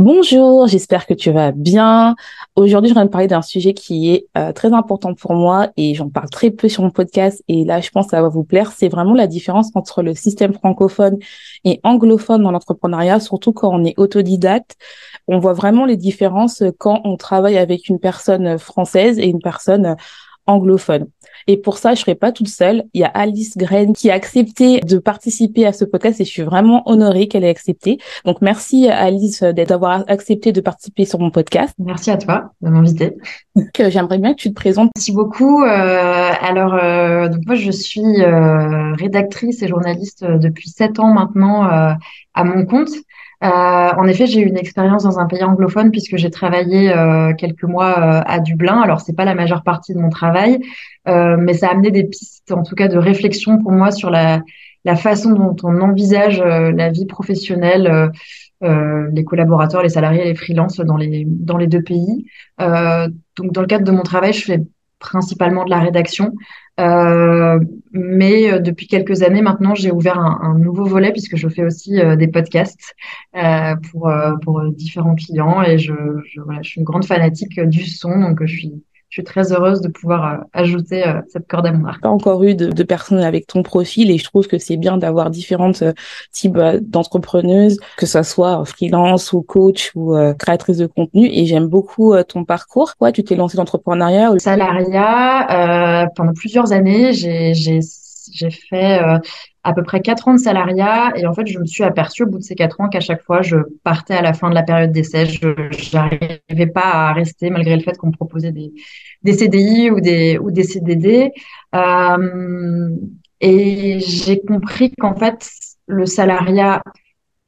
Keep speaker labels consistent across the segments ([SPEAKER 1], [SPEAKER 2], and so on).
[SPEAKER 1] Bonjour, j'espère que tu vas bien. Aujourd'hui, je viens de parler d'un sujet qui est euh, très important pour moi et j'en parle très peu sur mon podcast et là, je pense que ça va vous plaire. C'est vraiment la différence entre le système francophone et anglophone dans l'entrepreneuriat, surtout quand on est autodidacte. On voit vraiment les différences quand on travaille avec une personne française et une personne anglophone. Et pour ça, je serai pas toute seule. Il y a Alice Grain qui a accepté de participer à ce podcast et je suis vraiment honorée qu'elle ait accepté. Donc merci Alice d'avoir accepté de participer sur mon podcast.
[SPEAKER 2] Merci à toi de m'inviter.
[SPEAKER 1] Euh, j'aimerais bien que tu te présentes.
[SPEAKER 2] Merci beaucoup. Euh, alors, euh, donc moi, je suis euh, rédactrice et journaliste depuis sept ans maintenant à mon compte. Euh, en effet, j'ai eu une expérience dans un pays anglophone puisque j'ai travaillé euh, quelques mois euh, à Dublin. Alors, c'est pas la majeure partie de mon travail, mais ça a amené des pistes, en tout cas, de réflexion pour moi sur la, la façon dont on envisage la vie professionnelle, les collaborateurs, les salariés, les freelances dans les dans les deux pays. donc, dans le cadre de mon travail, je fais principalement de la rédaction. Euh, mais euh, depuis quelques années maintenant, j'ai ouvert un, nouveau volet puisque je fais aussi euh, des podcasts pour, pour différents clients et je, je, je suis une grande fanatique du son, donc je suis je suis très heureuse de pouvoir euh, ajouter euh, cette corde à mon arc.
[SPEAKER 1] Pas encore eu de, de, personnes avec ton profil et je trouve que c'est bien d'avoir différentes euh, types d'entrepreneuses, que ce soit freelance ou coach ou créatrice de contenu. Et j'aime beaucoup ton parcours. Ouais, tu t'es lancée dans l'entrepreneuriat.
[SPEAKER 2] Salariat, euh, pendant plusieurs années, j'ai j'ai fait euh, à peu près quatre ans de salariat et en fait je me suis aperçue au bout de ces quatre ans qu'à chaque fois je partais à la fin de la période d'essai, je n'arrivais pas à rester malgré le fait qu'on me proposait des, CDI ou des ou des CDD euh, et j'ai compris qu'en fait le salariat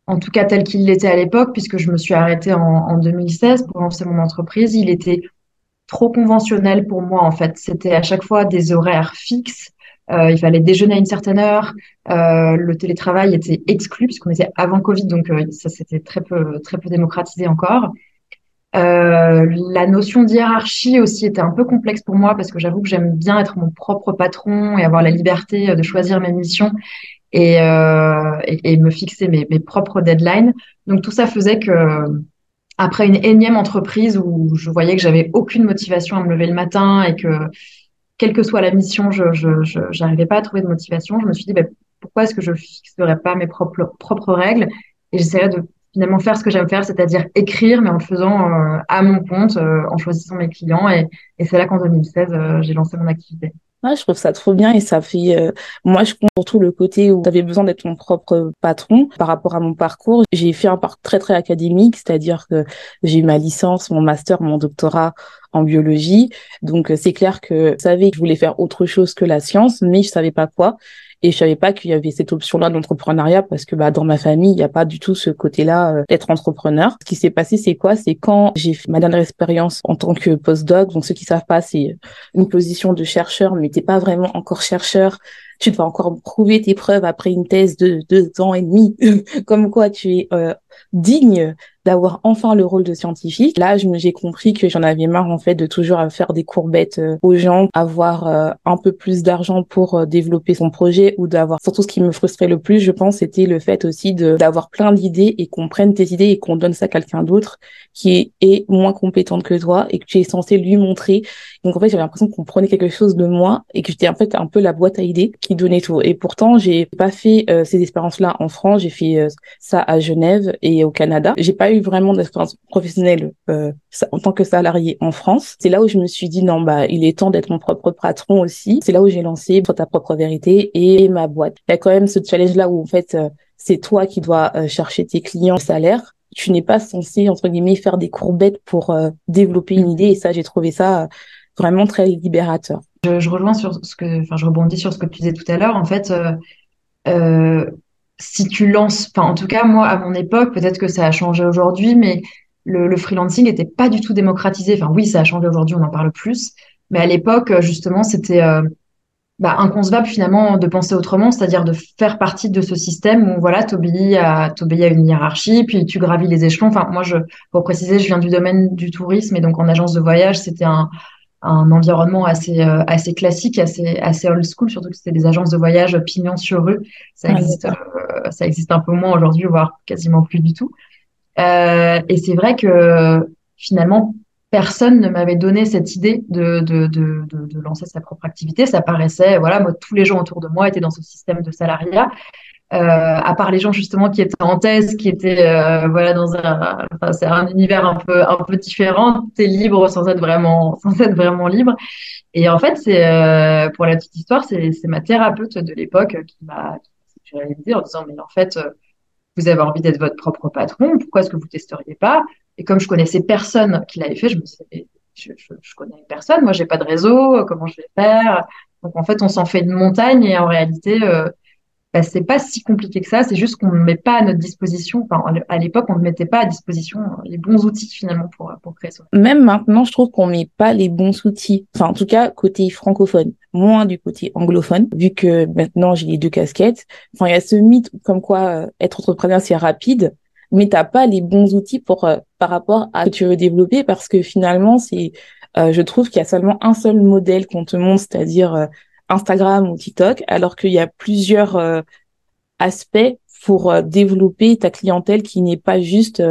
[SPEAKER 2] en tout cas tel qu'il l'était à l'époque puisque je me suis arrêtée en, en 2016 pour lancer mon entreprise, il était trop conventionnel pour moi en fait. C'était à chaque fois des horaires fixes euh, il fallait déjeuner à une certaine heure. Euh, le télétravail était exclu puisqu'on était avant Covid, donc euh, ça c'était très peu très peu démocratisé encore. Euh, la notion d'hiérarchie aussi était un peu complexe pour moi parce que j'avoue que j'aime bien être mon propre patron et avoir la liberté de choisir mes missions et, euh, et, et me fixer mes, mes, propres deadlines. Donc tout ça faisait que après une énième entreprise où je voyais que j'avais aucune motivation à me lever le matin et que quelle que soit la mission, je n'arrivais pas à trouver de motivation. Je me suis dit, bah, pourquoi est-ce que je fixerais pas mes propres, règles? Et j'essaierais de finalement faire ce que j'aime faire, c'est-à-dire écrire, mais en le faisant euh, à mon compte, euh, en choisissant mes clients. Et, et c'est là qu'en 2016, euh, j'ai lancé mon activité.
[SPEAKER 1] Ouais, je trouve ça trop bien et ça fait. Euh, moi, je compte surtout le côté où tu avais besoin d'être ton propre patron. Par rapport à mon parcours, j'ai fait un parcours très très académique, c'est-à-dire que j'ai eu ma licence, mon master, mon doctorat en biologie. Donc c'est clair que je savais que je voulais faire autre chose que la science, mais je savais pas quoi. Et je savais pas qu'il y avait cette option-là d'entrepreneuriat parce que bah dans ma famille, il n'y a pas du tout ce côté-là euh, d'être entrepreneur. Ce qui s'est passé, c'est quoi? C'est quand j'ai fait ma dernière expérience en tant que postdoc. Donc ceux qui savent pas, c'est une position de chercheur, mais t'es pas vraiment encore chercheur. Tu dois encore prouver tes preuves après une thèse de deux ans et demi, comme quoi tu es euh, digne d'avoir enfin le rôle de scientifique. Là, j'ai compris que j'en avais marre en fait de toujours faire des courbettes euh, aux gens, avoir euh, un peu plus d'argent pour euh, développer son projet ou d'avoir surtout ce qui me frustrait le plus, je pense, c'était le fait aussi d'avoir plein d'idées et qu'on prenne tes idées et qu'on donne ça à quelqu'un d'autre qui est, moins compétente que toi et que tu es censé lui montrer. Donc en fait, j'avais l'impression qu'on prenait quelque chose de moi et que j'étais en fait un peu la boîte à idées qui donnait tout. Et pourtant, j'ai pas fait ces expériences-là en France, j'ai fait ça à Genève et au Canada. J'ai pas vraiment d'expérience professionnelle euh, en tant que salarié en France. C'est là où je me suis dit non bah il est temps d'être mon propre patron aussi. C'est là où j'ai lancé ta propre vérité et ma boîte. Il y a quand même ce challenge là où en fait euh, c'est toi qui dois euh, chercher tes clients salaire. Tu n'es pas censé entre guillemets faire des courbettes pour développer une idée et ça j'ai trouvé ça vraiment très libérateur.
[SPEAKER 2] Je, je, rejoins sur ce que, enfin je rebondis sur ce que tu disais tout à l'heure. En fait. Euh, si tu lances, enfin en tout cas moi à mon époque, peut-être que ça a changé aujourd'hui, mais le, le freelancing n'était pas du tout démocratisé. Enfin oui, ça a changé aujourd'hui, on en parle plus, mais à l'époque justement c'était euh, bah, inconcevable finalement de penser autrement, c'est-à-dire de faire partie de ce système où voilà, t'obéis à t'obéis à une hiérarchie, puis tu gravis les échelons. Enfin moi je pour préciser, je viens du domaine du tourisme et donc en agence de voyage, c'était un un environnement assez euh, assez classique, assez assez old school, surtout que c'était des agences de voyage pignon sur rue. Ça existe euh, ça existe un peu moins aujourd'hui, voire quasiment plus du tout. et c'est vrai que finalement, personne ne m'avait donné cette idée de, de, de, de, lancer sa propre activité. Ça paraissait, voilà, moi, tous les gens autour de moi étaient dans ce système de salariat. Euh, à part les gens justement qui étaient en thèse, qui étaient euh, voilà dans un, enfin, c'est un univers un peu un peu différent. T'es libre sans être vraiment sans être vraiment libre. Et en fait, c'est euh, pour la petite histoire, c'est c'est ma thérapeute de l'époque qui m'a réalisé en disant mais en fait vous avez envie d'être votre propre patron, pourquoi est-ce que vous testeriez pas? Et comme je connaissais personne qui l'avait fait, je me disais, je, je, je, connais personne, moi j'ai pas de réseau, comment je vais faire? Donc en fait, on s'en fait une montagne et en réalité, euh, bah, c'est pas si compliqué que ça. C'est juste qu'on ne met pas à notre disposition. Enfin, à l'époque, on ne mettait pas à disposition les bons outils finalement pour pour créer ça.
[SPEAKER 1] Même maintenant, je trouve qu'on met pas les bons outils. Enfin, en tout cas, côté francophone, moins du côté anglophone, vu que maintenant j'ai les deux casquettes. Enfin, il y a ce mythe comme quoi euh, être entrepreneur c'est rapide mais t'as pas les bons outils pour euh, par rapport à ce que tu veux développer parce que finalement c'est euh, je trouve qu'il y a seulement un seul modèle qu'on te montre c'est-à-dire euh, Instagram ou TikTok alors qu'il y a plusieurs aspects pour développer ta clientèle qui n'est pas juste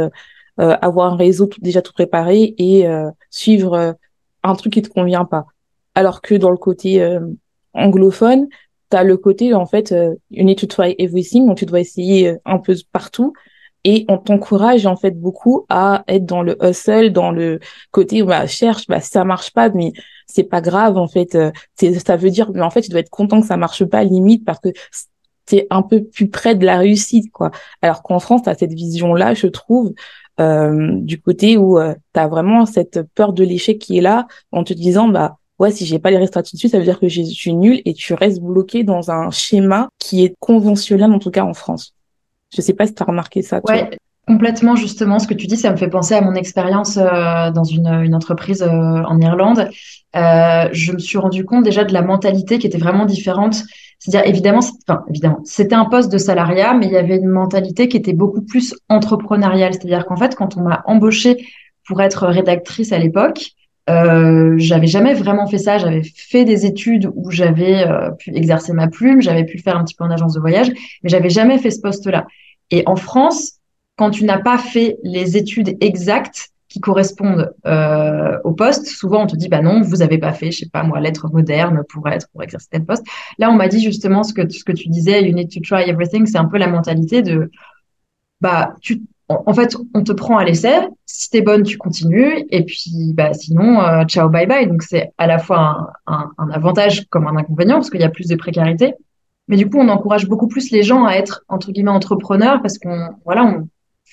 [SPEAKER 1] avoir un réseau déjà tout préparé et suivre un truc qui te convient pas. Alors que dans le côté anglophone tu as le côté en fait you need to try everything donc tu dois essayer un peu partout et on t'encourage en fait beaucoup à être dans le hustle, dans le côté bah cherche, bah ça marche pas, mais c'est pas grave en fait. Euh, ça veut dire, mais en fait tu dois être content que ça marche pas limite parce que c'est un peu plus près de la réussite quoi. Alors qu'en France t'as cette vision là, je trouve. Euh, du côté où euh, tu as vraiment cette peur de l'échec qui est là en te disant bah ouais si j'ai pas les résultats tout de suite ça veut dire que je suis nul et tu restes bloqué dans un schéma qui est conventionnel en tout cas en France. Je sais pas si tu as remarqué ça.
[SPEAKER 2] Ouais, complètement justement. Ce que tu dis, ça me fait penser à mon expérience euh, dans une, une entreprise euh, en Irlande. Euh, je me suis rendu compte déjà de la mentalité qui était vraiment différente. C'est-à-dire évidemment, enfin évidemment, c'était un poste de salariat, mais il y avait une mentalité qui était beaucoup plus entrepreneuriale. C'est-à-dire qu'en fait, quand on m'a embauchée pour être rédactrice à l'époque, euh, j'avais jamais vraiment fait ça. J'avais fait des études où j'avais pu exercer ma plume, j'avais pu le faire un petit peu en agence de voyage, mais j'avais jamais fait ce poste-là. Et en France, quand tu n'as pas fait les études exactes qui correspondent euh, au poste, souvent on te dit bah non, vous avez pas fait, je sais pas moi, lettres modernes pour être pour exercer tel poste. Là, on m'a dit justement ce que ce que tu disais, you need to try everything, c'est un peu la mentalité de bah tu en fait, on te prend à l'essai. Si t'es bonne, tu continues. Et puis, bah, sinon, euh, ciao, bye bye. Donc, c'est à la fois un, avantage comme un inconvénient parce qu'il y a plus de précarité. Mais du coup, on encourage beaucoup plus les gens à être entre guillemets entrepreneurs parce qu'on voilà,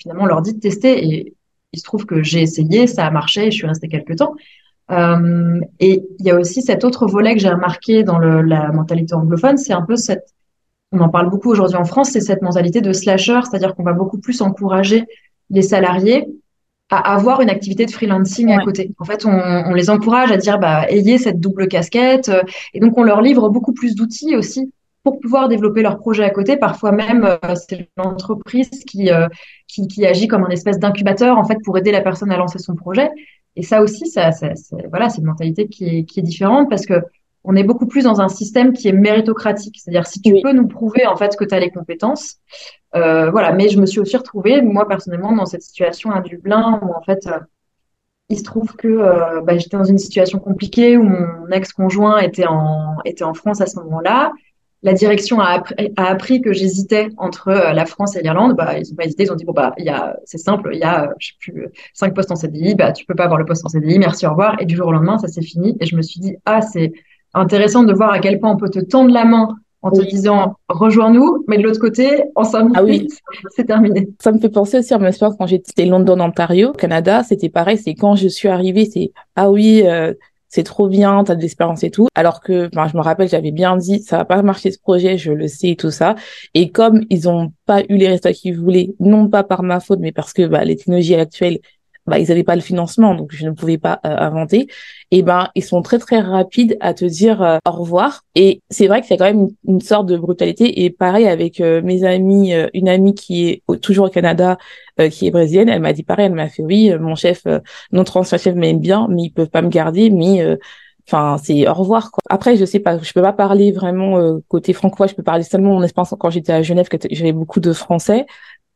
[SPEAKER 2] finalement on leur dit de tester et il se trouve que j'ai essayé, ça a marché, et je suis restée quelques temps. Euh, et il y a aussi cet autre volet que j'ai remarqué dans le, la mentalité anglophone, c'est un peu cette, on en parle beaucoup aujourd'hui en France, c'est cette mentalité de slasher, c'est-à-dire qu'on va beaucoup plus encourager les salariés à avoir une activité de freelancing à côté. En fait, on, on, les encourage à dire, bah, ayez cette double casquette, euh, et donc on leur livre beaucoup plus d'outils aussi pour pouvoir développer leur projet à côté. Parfois même, euh, c'est l'entreprise qui, euh, qui, qui, agit comme un espèce d'incubateur en fait pour aider la personne à lancer son projet. Et ça aussi, ça, ça, voilà, c'est une mentalité qui est, qui est différente parce que on est beaucoup plus dans un système qui est méritocratique. C'est-à-dire si tu peux nous prouver en fait que tu as les compétences, euh, voilà. Mais je me suis aussi retrouvée moi personnellement dans cette situation à Dublin où en fait euh, il se trouve que bah, j'étais dans une situation compliquée où mon ex-conjoint était en était en France à ce moment-là la direction a, appris, que j'hésitais entre euh, la France et l'Irlande, bah, ils ont pas hésité, ils ont dit bon bah il y a, c'est simple, il y a, je sais plus, cinq postes en CDI, bah tu peux pas avoir le poste en CDI, merci au revoir. Et du jour au lendemain, ça s'est fini. Et je me suis dit ah c'est intéressant de voir à quel point on peut te tendre la main en te disant rejoins-nous, mais de l'autre côté, en cinq minutes, ah oui. c'est terminé.
[SPEAKER 1] Ça me fait penser aussi à mon expérience quand j'étais London, Ontario, Canada, c'était pareil, c'est quand je suis arrivée, c'est ah oui, euh, c'est trop bien, t'as de l'expérience et tout. Alors que, enfin, je me rappelle, j'avais bien dit, ça va pas marcher ce projet, je le sais et tout ça. Et comme ils ont pas eu les résultats qu'ils voulaient, non pas par ma faute, mais parce que bah, les technologies actuelles bah, ils n'avaient pas le financement, donc je ne pouvais pas euh, inventer. Et ben, ils sont très très rapides à te dire euh, au revoir. Et c'est vrai que c'est quand même une, sorte de brutalité. Et pareil avec euh, mes amis, une amie qui est toujours au Canada, qui est brésilienne, elle m'a dit pareil, elle m'a fait oui, mon chef, notre ancien chef m'aime bien, mais ils peuvent pas me garder, mais Enfin, c'est au revoir. Quoi. Après, je sais pas, je peux pas parler vraiment côté francois. Je peux parler seulement mon expérience quand j'étais à Genève, que j'avais beaucoup de Français.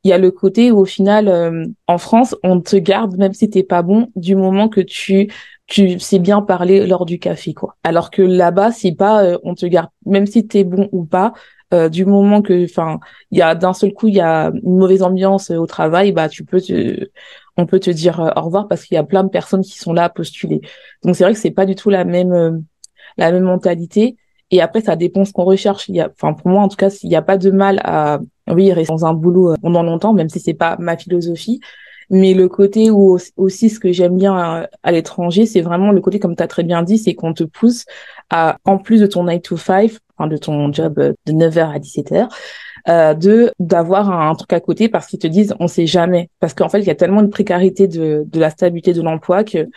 [SPEAKER 1] Il y a le côté où au final, euh, en France, on te garde même si t'es pas bon du moment que tu tu sais bien parler lors du café, quoi. Alors que là-bas, c'est pas, euh, on te garde même si t'es bon ou pas. Euh, du moment que, enfin, il y a d'un seul coup, il y a une mauvaise ambiance au travail, bah tu peux te, on peut te dire au revoir parce qu'il y a plein de personnes qui sont là à postuler. Donc c'est vrai que c'est pas du tout la même la même mentalité. Et après, ça dépend ce qu'on recherche. Il y a, enfin, pour moi, en tout cas, il n'y a pas de mal à, oui, rester dans un boulot euh, pendant longtemps, même si c'est pas ma philosophie. Mais le côté où aussi, ce que j'aime bien à, à l'étranger, c'est vraiment le côté, comme tu as très bien dit, c'est qu'on te pousse à, en plus de ton 9 to 5, enfin, de ton job euh, de 9h à 17h, euh, de d'avoir un, truc à côté parce qu'ils te disent on sait jamais parce qu'en fait il y a tellement de précarité de, de la stabilité de l'emploi que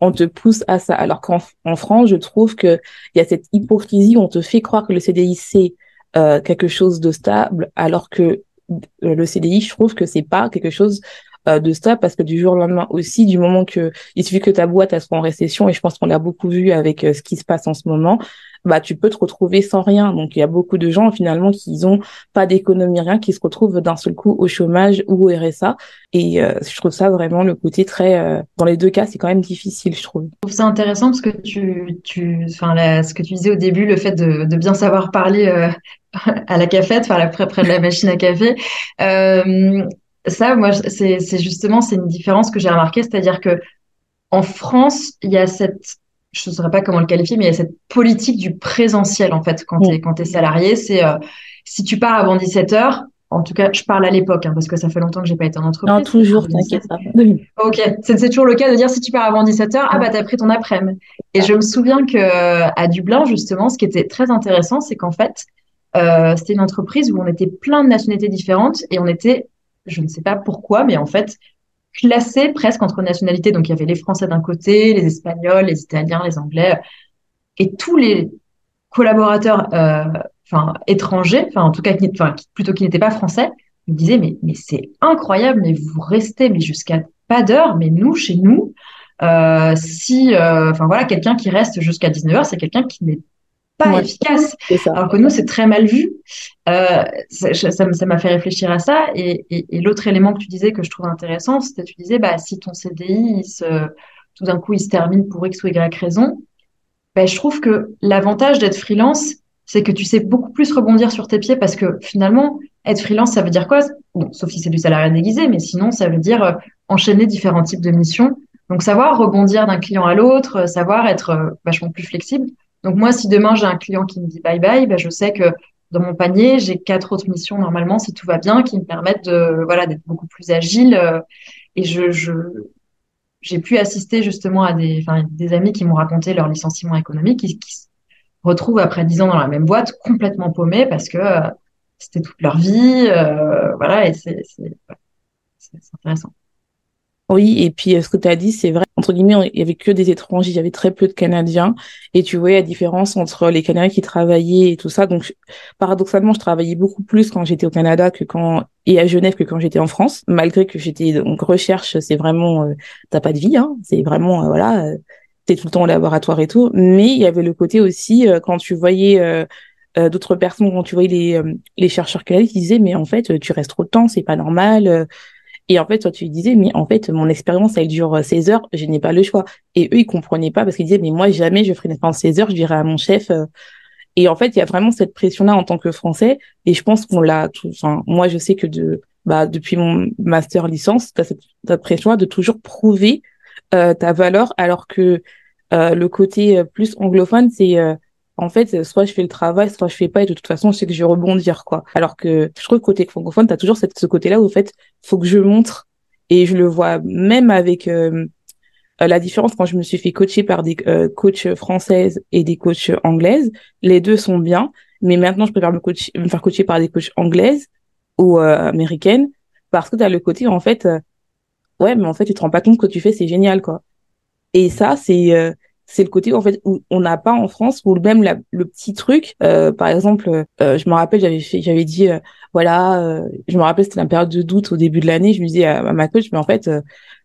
[SPEAKER 1] on te pousse à ça. Alors qu'en en France, je trouve que il y a cette hypocrisie où on te fait croire que le CDI c'est euh, quelque chose de stable, alors que euh, le CDI, je trouve que c'est pas quelque chose euh, de stable parce que du jour au lendemain aussi, du moment que il suffit que ta boîte elle soit en récession et je pense qu'on l'a beaucoup vu avec ce qui se passe en ce moment, bah tu peux te retrouver sans rien. Donc il y a beaucoup de gens finalement qui ont pas d'économie rien, qui se retrouvent d'un seul coup au chômage ou au RSA. Et euh, je trouve ça vraiment le côté très, euh, dans les deux cas, c'est quand même difficile, je trouve.
[SPEAKER 2] Je trouve ça intéressant parce que tu, tu, enfin ce que tu disais au début, le fait de, de bien savoir parler euh, à la cafette, enfin près, près de la machine à café. ça, moi, c'est justement, c'est une différence que j'ai remarquée, c'est-à-dire que en France, il y a cette je ne saurais pas comment le qualifier, mais il y a cette politique du présentiel, en fait, quand tu es, es salarié. C'est euh, si tu pars avant 17 heures, en tout cas, je parle à l'époque, hein, parce que ça fait longtemps que j'ai pas été en entreprise.
[SPEAKER 1] Non, toujours, t'inquiète pas.
[SPEAKER 2] Ok, c'est toujours le cas de dire si tu pars avant 17 heures, ah bah t'as pris ton après-midi. Et je me souviens que à Dublin, justement, ce qui était très intéressant, c'est qu'en fait, euh, c'était une entreprise où on était plein de nationalités différentes et on était, je ne sais pas pourquoi, mais en fait, classés presque entre nationalités. Donc il y avait les Français d'un côté, les Espagnols, les Italiens, les Anglais, et tous les collaborateurs, euh, enfin étrangers, enfin en tout cas, enfin, plutôt qui n'étaient pas français, me disaient mais mais c'est incroyable, mais vous restez mais jusqu'à pas d'heure, mais nous chez nous, euh, si, euh, enfin voilà, quelqu'un qui reste jusqu'à 19 h c'est quelqu'un qui n'est pas efficace. Alors que nous, c'est très mal vu. Euh, ça m'a fait réfléchir à ça. Et, et, et l'autre élément que tu disais que je trouve intéressant, c'était tu disais, bah, si ton CDI, il se, tout d'un coup, il se termine pour X ou Y raison, bah, je trouve que l'avantage d'être freelance, c'est que tu sais beaucoup plus rebondir sur tes pieds parce que finalement, être freelance, ça veut dire quoi? Bon, Sauf si c'est du salariat déguisé, mais sinon, ça veut dire euh, enchaîner différents types de missions. Donc, savoir rebondir d'un client à l'autre, savoir être euh, vachement plus flexible. Donc moi, si demain j'ai un client qui me dit bye bye, ben, je sais que dans mon panier, j'ai quatre autres missions normalement, si tout va bien, qui me permettent de voilà d'être beaucoup plus agile. Euh, et je, je j'ai pu assister justement à des, des amis qui m'ont raconté leur licenciement économique, qui, qui se retrouvent après dix ans dans la même boîte, complètement paumés parce que euh, c'était toute leur vie, euh, voilà, et c'est intéressant.
[SPEAKER 1] Oui, et puis euh, ce que tu as dit, c'est vrai. Entre guillemets, il y avait que des étrangers, il y avait très peu de Canadiens. Et tu voyais la différence entre les Canadiens qui travaillaient et tout ça. Donc, paradoxalement, je travaillais beaucoup plus quand j'étais au Canada que quand et à Genève que quand j'étais en France. Malgré que j'étais donc recherche, c'est vraiment euh, t'as pas de vie, hein. C'est vraiment euh, voilà, euh, t'es tout le temps au laboratoire et tout. Mais il y avait le côté aussi quand tu voyais d'autres personnes, quand tu voyais les les chercheurs canadiens qui disaient mais en fait tu restes trop de temps, c'est pas normal et en fait, toi, tu disais, mais en fait, mon expérience, elle dure 16 heures, je n'ai pas le choix. Et eux, ils comprenaient pas parce qu'ils disaient, mais moi, jamais je ferai une expérience 16 heures, je dirais à mon chef. Euh. Et en fait, il y a vraiment cette pression-là en tant que Français. Et je pense qu'on l'a enfin, moi, je sais que de, bah, depuis mon master licence, tu as cette, pression-là de toujours prouver euh, ta valeur, alors que euh, le côté plus anglophone, c'est en fait, soit je fais le travail, soit je fais pas, et de toute façon, je sais que je vais rebondir, quoi. Alors que je trouve que côté francophone, t'as toujours ce côté-là où, en fait, faut que je montre, et je le vois même avec euh, la différence quand je me suis fait coacher par des euh, coachs françaises et des coachs anglaises. Les deux sont bien, mais maintenant, je préfère me, coacher, me faire coacher par des coachs anglaises ou euh, américaines, parce que t'as le côté, en fait, ouais, mais en fait, tu te rends pas compte que tu fais, c'est génial, quoi. Et ça, c'est c'est le côté en fait où on n'a pas en France ou même le petit truc euh, par exemple euh, je me rappelle j'avais j'avais dit euh, voilà je me rappelle c'était la période de doute au début de l'année je me disais à, ma coach mais en fait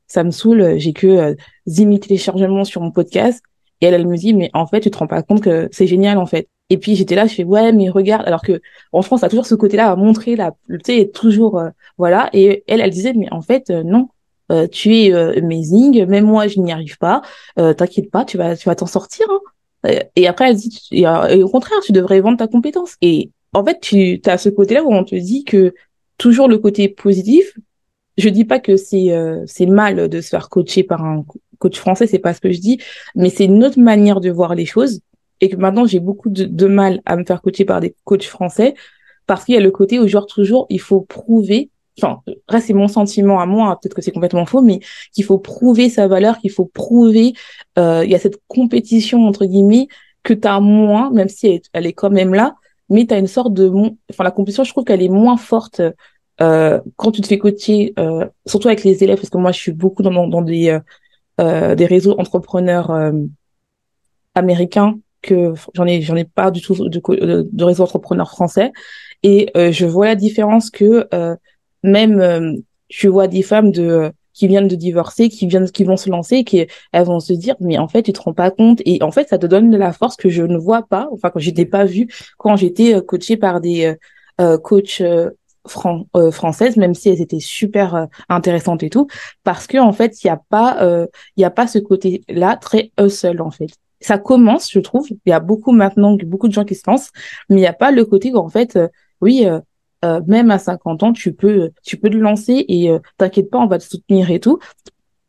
[SPEAKER 1] ça me saoule j'ai que 10 000 téléchargements sur mon podcast et elle elle me dit mais en fait tu te rends pas compte que c'est génial en fait Et puis j'étais là, je fais ouais, mais regarde, alors que en France, a toujours ce côté-là à montrer la, tu sais, toujours euh, voilà. Et elle, elle disait mais en fait euh, non, euh, tu es amazing, même moi je n'y arrive pas. T'inquiète pas, tu vas, tu vas t'en sortir. Hein. Et après elle dit, au contraire, tu devrais vendre ta compétence. Et en fait, tu as ce côté-là où on te dit que toujours le côté positif. Je dis pas que c'est c'est mal de se faire coacher par un coach français, c'est pas ce que je dis, mais c'est une autre manière de voir les choses et que maintenant j'ai beaucoup de, mal à me faire coacher par des coachs français parce qu'il y a le côté où genre toujours il faut prouver enfin reste c'est mon sentiment à moi peut-être que c'est complètement faux mais qu'il faut prouver sa valeur qu'il faut prouver euh, il y a cette compétition entre guillemets que tu as moins même si elle, est quand même là mais tu as une sorte de enfin la compétition je trouve qu'elle est moins forte euh, quand tu te fais coacher euh, surtout avec les élèves parce que moi je suis beaucoup dans, dans des euh, euh des réseaux entrepreneurs américains que j'en ai j'en ai pas du tout de, de, entrepreneur français. Et euh, je vois la différence que euh, même euh, je vois des femmes de qui viennent de divorcer, qui viennent, qui vont se lancer, qui elles vont se dire, mais en fait, tu te rends pas compte. Et en fait, ça te donne de la force que je ne vois pas, enfin, quand j'étais pas vue, quand j'étais coachée par des euh, coachs fran françaises, même si elles étaient super intéressantes et tout, parce que en fait, il y a pas, il y a pas ce côté-là très hustle en fait ça commence, je trouve. Il y a beaucoup maintenant, beaucoup de gens qui se lancent, mais il n'y a pas le côté où en fait, euh, oui, euh, euh, même à 50 ans, tu peux, tu peux te lancer et t'inquiète pas, on va te soutenir et tout.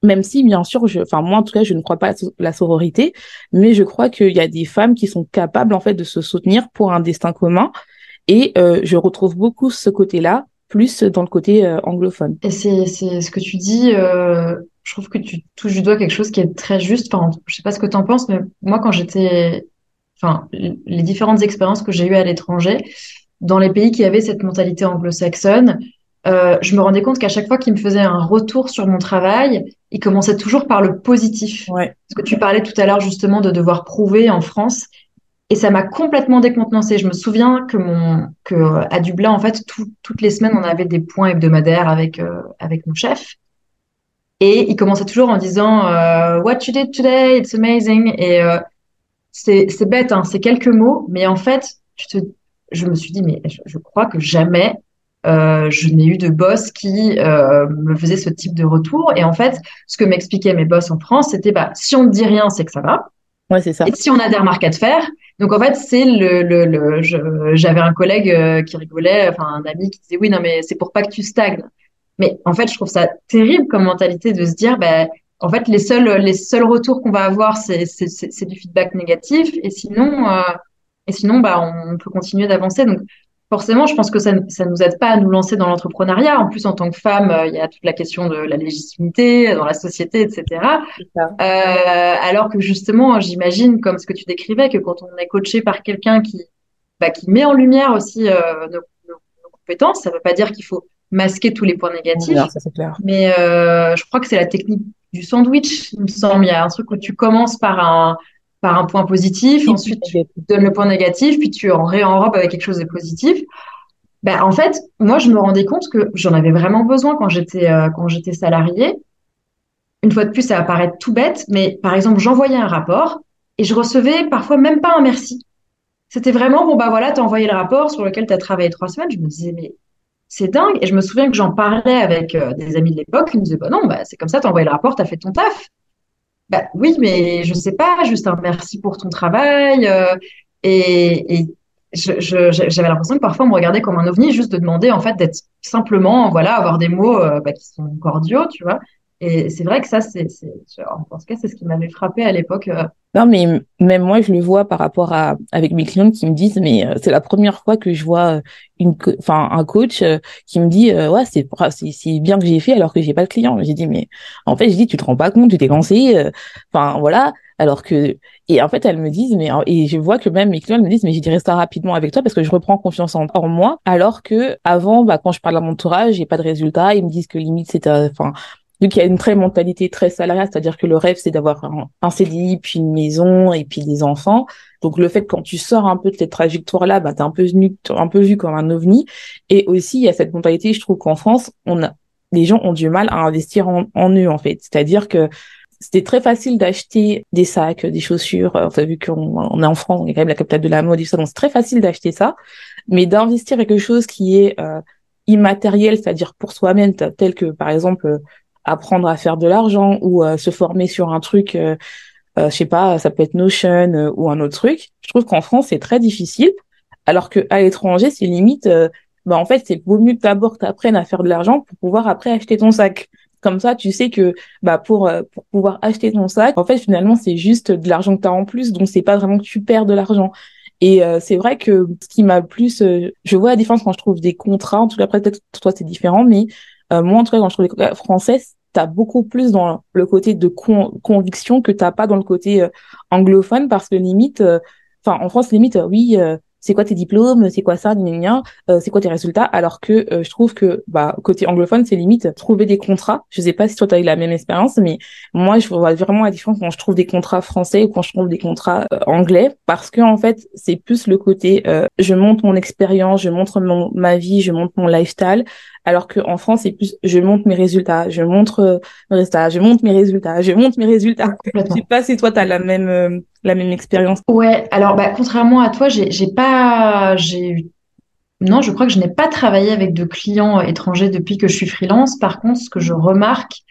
[SPEAKER 1] Même si, bien sûr, enfin moi en tout cas, je ne crois pas à la sororité, mais je crois qu'il y a des femmes qui sont capables en fait de se soutenir pour un destin commun. Et je retrouve beaucoup ce côté-là, plus dans le côté anglophone.
[SPEAKER 2] Et c'est, c'est ce que tu dis je trouve que tu touches du doigt quelque chose qui est très juste. Enfin, je sais pas ce que tu en penses, mais moi, quand j'étais, enfin, les différentes expériences que j'ai eues à l'étranger, dans les pays qui avaient cette mentalité anglo-saxonne, euh, je me rendais compte qu'à chaque fois qu'ils me faisaient un retour sur mon travail, ils commençaient toujours par le positif.
[SPEAKER 1] Ouais.
[SPEAKER 2] Parce que tu parlais tout à l'heure justement de devoir prouver en France. Et ça m'a complètement décontenancé. Je me souviens que mon que à Dublin, en fait, toutes les semaines, on avait des points hebdomadaires avec euh, avec mon chef. Et il commençait toujours en disant euh, What you did today, it's amazing. Et euh, c'est bête, hein, c'est quelques mots, mais en fait, je, te, je me suis dit mais je, je crois que jamais euh, je n'ai eu de boss qui euh, me faisait ce type de retour. Et en fait, ce que m'expliquaient mes boss en France, c'était bah si on ne dit rien, c'est que ça va.
[SPEAKER 1] Ouais, c'est ça.
[SPEAKER 2] Et si on a des remarques à te faire, donc en fait, c'est le, le, le j'avais un collègue euh, qui rigolait, enfin un ami qui disait oui non mais c'est pour pas que tu stagnes. Mais en fait, je trouve ça terrible comme mentalité de se dire, ben, en fait, les seuls, les seuls retours qu'on va avoir, c'est, c'est, c'est du feedback négatif. Et sinon, euh, et sinon, bah, on peut continuer d'avancer. Donc, forcément, je pense que ça, ça nous aide pas à nous lancer dans l'entrepreneuriat. En plus, en tant que femme, euh, il y a toute la question de la légitimité dans la société, etc. Euh, alors que justement, j'imagine, comme ce que tu décrivais, que quand on est coaché par quelqu'un qui, bah, qui met en lumière aussi euh, nos, nos, nos compétences, ça veut pas dire qu'il faut masquer tous les points négatifs. Mais euh, je crois que c'est la technique du sandwich, il me semble. Il y a un truc où tu commences par un par un point positif, ensuite tu donnes le point négatif, puis tu en réenrobes avec quelque chose de positif. Ben, en fait, moi, je me rendais compte que j'en avais vraiment besoin quand j'étais euh, quand j'étais salarié. Une fois de plus, ça va paraître tout bête, mais par exemple, j'envoyais un rapport et je recevais parfois même pas un merci. C'était vraiment, bon, bah voilà, t'as envoyé le rapport sur lequel tu as travaillé trois semaines. Je me disais, mais c'est dingue. Et je me souviens que j'en parlais avec euh, des amis de l'époque qui me disaient, bah non, bah, c'est comme ça, t'as envoyé le rapport, t'as fait ton taf. Bah oui, mais je sais pas, juste un merci pour ton travail. Euh, et, et j'avais l'impression que parfois on me regardait comme un ovni, juste de demander en fait d'être simplement, voilà, avoir des mots euh, bah, qui sont cordiaux, tu vois. Et c'est vrai que ça, c'est, en tout cas, c'est ce qui m'avait frappé à l'époque. Euh.
[SPEAKER 1] Non, mais même moi, je le vois par rapport à avec mes clients qui me disent, mais euh, c'est la première fois que je vois euh, une, enfin, un coach qui me dit, ouais, c'est c'est bien que j'ai fait alors que j'ai pas de client. J'ai dit, mais en fait, je dis, tu te rends pas compte, tu t'es lancé, enfin voilà. Alors que et en fait, elles me disent, mais et je vois que même mes clients me disent, mais j'ai dirais ça rapidement avec toi parce que je reprends confiance en, moi. Alors que avant, bah, quand je parle à mon entourage, j'ai pas de résultat. Ils me disent que limite, c'est, enfin, vu qu'il y a une très mentalité très salariale, c'est-à-dire que le rêve c'est d'avoir un, CDI puis une maison et puis des enfants. Donc le fait quand tu sors un peu de cette trajectoire là, bah t'es un peu venu, un peu vu comme un ovni. Et aussi il y a cette mentalité, je trouve qu'en France, on a les gens ont du mal à investir en, eux en fait. C'est-à-dire que c'était très facile d'acheter des sacs, des chaussures. Enfin, vu qu'on est en France, on est quand même la capitale de la mode et ça, donc c'est très facile d'acheter ça. Mais d'investir quelque chose qui est euh, immatériel, c'est-à-dire pour soi-même, tel que par exemple apprendre à faire de l'argent ou se former sur un truc, euh, je sais pas, ça peut être Notion ou un autre truc. Je trouve qu'en France c'est très difficile, alors que à l'étranger c'est limite bah en fait c'est vaut mieux que d'abord t'apprennes à faire de l'argent pour pouvoir après acheter ton sac. Comme ça, tu sais que bah pour euh, pour pouvoir acheter ton sac, en fait finalement c'est juste de l'argent que tu as en plus, donc c'est pas vraiment que tu perds de l'argent. Et euh, c'est vrai que ce qui m'a plus, euh, je vois la différence quand je trouve des contrats. En tout cas, peut-être toi c'est différent, mais moi en tout cas quand je trouve des contrats français, t'as beaucoup plus dans le côté de conviction que t'as pas dans le côté anglophone parce que limite, enfin en France limite, oui c'est quoi tes diplômes, c'est quoi ça, euh, c'est quoi tes résultats, alors que euh, je trouve que bah côté anglophone, c'est limite trouver des contrats. Je sais pas si toi tu as eu la même expérience, mais moi je vois vraiment la différence quand je trouve des contrats français ou quand je trouve des contrats euh, anglais, parce que en fait c'est plus le côté je montre mon expérience, je montre mon, ma vie, je montre mon lifestyle, alors qu'en France, c'est plus je montre mes résultats, je montre euh, mes résultats, je montre mes résultats, je montre mes résultats. Je sais pas si toi tu as la même euh, la même expérience.
[SPEAKER 2] Ouais, alors bah contrairement à toi, j'ai j'ai pas j'ai non, je crois que je n'ai pas travaillé avec de clients étrangers depuis que je suis freelance. Par contre, ce que je remarque,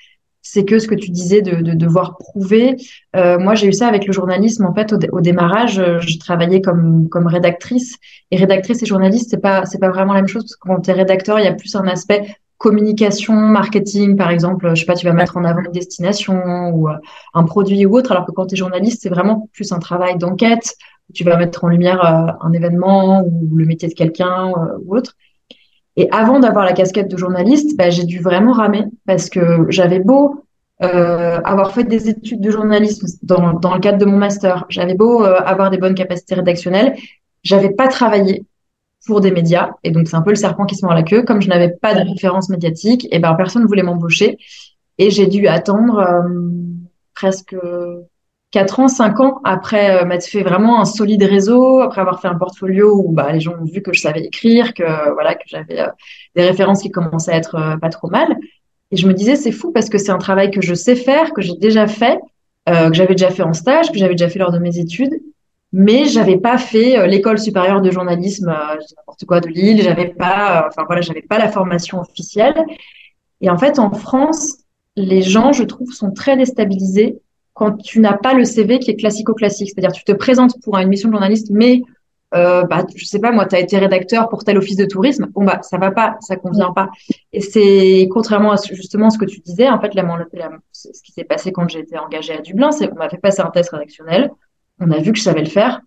[SPEAKER 2] c'est que ce que tu disais de, de devoir prouver, euh, moi j'ai eu ça avec le journalisme. En fait, au, démarrage, euh, je travaillais comme comme rédactrice et rédactrice et journaliste, c'est pas c'est pas vraiment la même chose parce que quand tu es rédacteur, il y a plus un aspect communication, marketing, par exemple. Je sais pas, tu vas mettre en avant une destination ou euh, un produit ou autre, alors que quand tu es journaliste, c'est vraiment plus un travail d'enquête. Tu vas mettre en lumière un événement ou le métier de quelqu'un ou autre. Et avant d'avoir la casquette de journaliste, bah, j'ai dû vraiment ramer parce que j'avais beau euh, avoir fait des études de journalisme dans, dans le cadre de mon master, j'avais beau euh, avoir des bonnes capacités rédactionnelles, j'avais pas travaillé pour des médias et donc c'est un peu le serpent qui se mord la queue. Comme je n'avais pas de référence médiatique, et ben personne ne voulait m'embaucher et j'ai dû attendre euh, presque 4 ans, 5 ans après euh, m'être fait vraiment un solide réseau, après avoir fait un portfolio où bah, les gens ont vu que je savais écrire, que voilà que j'avais euh, des références qui commençaient à être euh, pas trop mal. Et je me disais c'est fou parce que c'est un travail que je sais faire, que j'ai déjà fait, que j'avais déjà fait en stage, que j'avais déjà fait lors de mes études, mais j'avais pas fait l'école supérieure de journalisme, n'importe quoi de Lille, j'avais pas, enfin voilà, j'avais pas la formation officielle. Et en fait en France, les gens, je trouve, sont très déstabilisés quand tu n'as pas le CV qui est classico-classique. C'est-à-dire, tu te présentes pour une mission de journaliste, mais euh, bah, je sais pas, moi, tu as été rédacteur pour tel office de tourisme. Bon, bah, ça va pas, ça convient pas. Et c'est contrairement à justement ce que tu disais, en fait, ce qui s'est passé quand j'ai été engagée à Dublin, c'est qu'on m'a fait passer un test rédactionnel. On a vu que je savais le faire.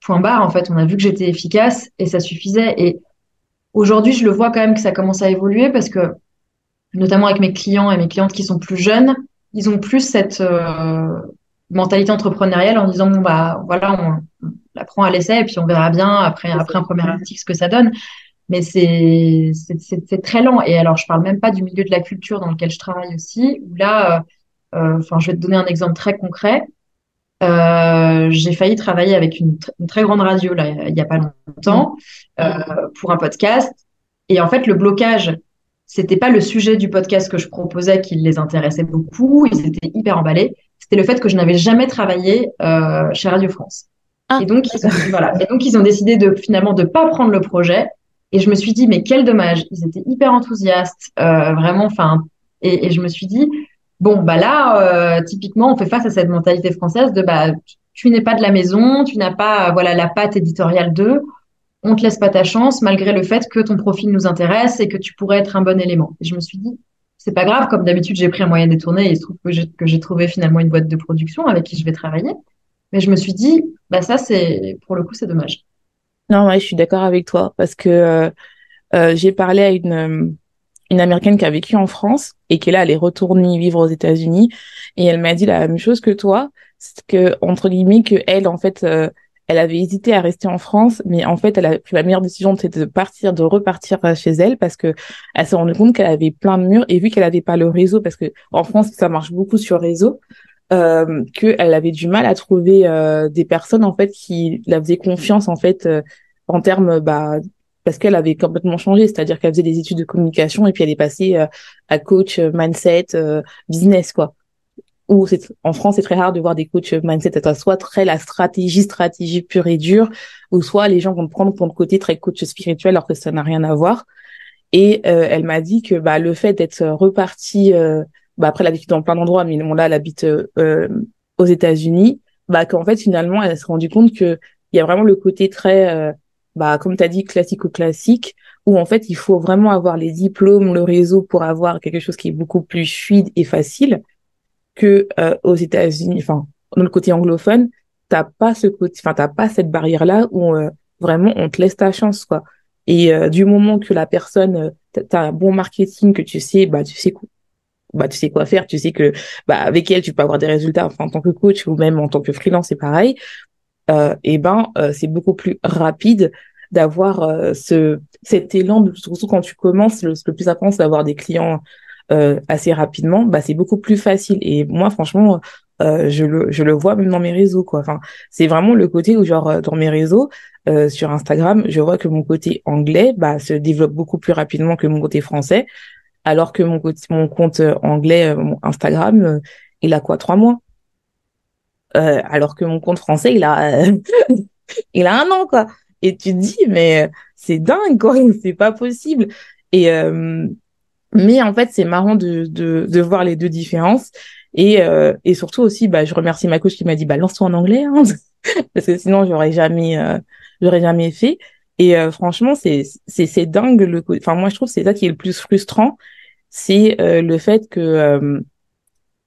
[SPEAKER 2] Point barre, en fait, on a vu que j'étais efficace et ça suffisait. Et aujourd'hui, je le vois quand même que ça commence à évoluer parce que, notamment avec mes clients et mes clientes qui sont plus jeunes, ils ont plus cette euh, mentalité entrepreneuriale en disant bon bah voilà on, on la prend à l'essai et puis on verra bien après après un premier article ce que ça donne. Mais c'est c'est très lent. Et alors je parle même pas du milieu de la culture dans lequel je travaille aussi où là euh, euh, enfin je vais te donner un exemple très concret. Euh, j'ai failli travailler avec une, une, très grande radio là il y a pas longtemps euh, pour un podcast. Et en fait le blocage c'était pas le sujet du podcast que je proposais qui les intéressait beaucoup, ils étaient hyper emballés. C'était le fait que je n'avais jamais travaillé euh, chez Radio France. Ah, et donc ils ont, voilà. Et donc ils ont décidé de finalement de pas prendre le projet. Et je me suis dit mais quel dommage. Ils étaient hyper enthousiastes, euh, vraiment. Enfin, et, et, je me suis dit bon bah là euh, typiquement on fait face à cette mentalité française de bah tu n'es pas de la maison, tu n'as pas voilà la patte éditoriale d'eux on te laisse pas ta chance malgré le fait que ton profil nous intéresse et que tu pourrais être un bon élément. Et je me suis dit, c'est pas grave, comme d'habitude, j'ai pris un moyen détourné et il se trouve que j'ai trouvé finalement une boîte de production avec qui je vais travailler. Mais je me suis dit, bah ça, c'est pour le coup, c'est dommage.
[SPEAKER 1] Non, ouais, je suis d'accord avec toi parce que euh, euh, j'ai parlé à une euh, une américaine qui a vécu en France et qui là elle est retournée vivre aux États-Unis et elle m'a dit la même chose que toi, c'est que entre guillemets que elle en fait elle avait hésité à rester en France, mais en fait, elle a pris la meilleure décision, c'était de partir, de repartir euh, chez elle, parce que elle s'est rendue compte qu'elle avait plein de murs, et vu qu'elle avait pas le réseau, parce que en France, ça marche beaucoup sur réseau, euh, qu'elle avait du mal à trouver euh, des personnes en fait qui la faisaient confiance en fait euh, en termes bah parce qu'elle avait complètement changé, c'est-à-dire qu'elle faisait des études de communication et puis elle est passée à coach mindset business quoi. Ou c'est en France c'est très rare de voir des coachs mindset soit très la stratégie stratégie pure et dure ou soit les gens vont prendre pour le côté très coach spirituel alors que ça n'a rien à voir. Et euh, elle m'a dit que bah le fait d'être reparti euh, bah après elle habite dans plein d'endroits mais bon là elle habite euh, aux États-Unis bah qu'en fait finalement elle s'est rendue compte que il y a vraiment le côté très bah comme tu as dit classique classique où en fait il faut vraiment avoir les diplômes le réseau pour avoir quelque chose qui est beaucoup plus fluide et facile que euh, aux États-Unis, enfin dans le côté anglophone, t'as pas ce côté, enfin t'as pas cette barrière là où euh, vraiment on te laisse ta chance quoi. Et euh, du moment que la personne, t'as un bon marketing, que tu sais, bah tu sais quoi, bah tu sais quoi faire, tu sais que bah avec elle tu peux avoir des résultats, enfin en tant que coach ou même en tant que freelance c'est pareil. et ben c'est beaucoup plus rapide d'avoir ce cet élan, surtout quand tu commences, le, le plus important c'est d'avoir des clients euh, assez rapidement, bah c'est beaucoup plus facile. Et moi, franchement, euh, je le je le vois même dans mes réseaux quoi. Enfin, c'est vraiment le côté où genre euh, dans mes réseaux euh, sur Instagram, je vois que mon côté anglais bah se développe beaucoup plus rapidement que mon côté français, alors que mon côté mon compte anglais mon Instagram, il a quoi trois mois? alors que mon compte français, il a il a un an quoi. Et tu te dis mais c'est dingue quoi, c'est pas possible. Et mais en fait, c'est marrant de, de, de, voir les deux différences. Et, euh, et surtout aussi, bah, je remercie ma coach qui m'a dit, bah, lance-toi en anglais, hein, parce que sinon, j'aurais jamais, euh, j'aurais jamais fait. Et euh, franchement, c'est, c'est, c'est dingue. Le, enfin, moi, je trouve que c'est ça qui est le plus frustrant, c'est le fait que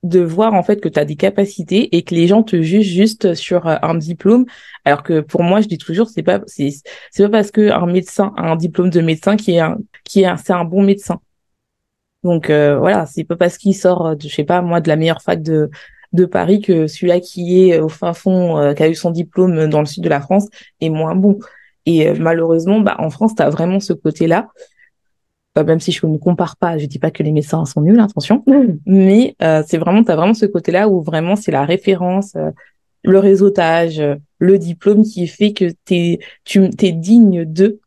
[SPEAKER 1] de voir en fait que tu as des capacités et que les gens te jugent juste sur un diplôme alors que pour moi je dis toujours c'est pas c'est c'est pas parce que un médecin a un diplôme de médecin qui est un qui est c'est un bon médecin donc euh, voilà, c'est pas parce qu'il sort, de, je sais pas moi, de la meilleure fac de de Paris que celui-là qui est au fin fond, euh, qui a eu son diplôme dans le sud de la France, est moins bon. Et euh, malheureusement, bah en France, tu as vraiment ce côté-là. même si je ne compare pas, je dis pas que les médecins sont nuls, attention, mais c'est vraiment, tu as vraiment ce côté-là où vraiment c'est la référence, le réseautage, le diplôme qui fait que t'es, tu t'es digne d'eux,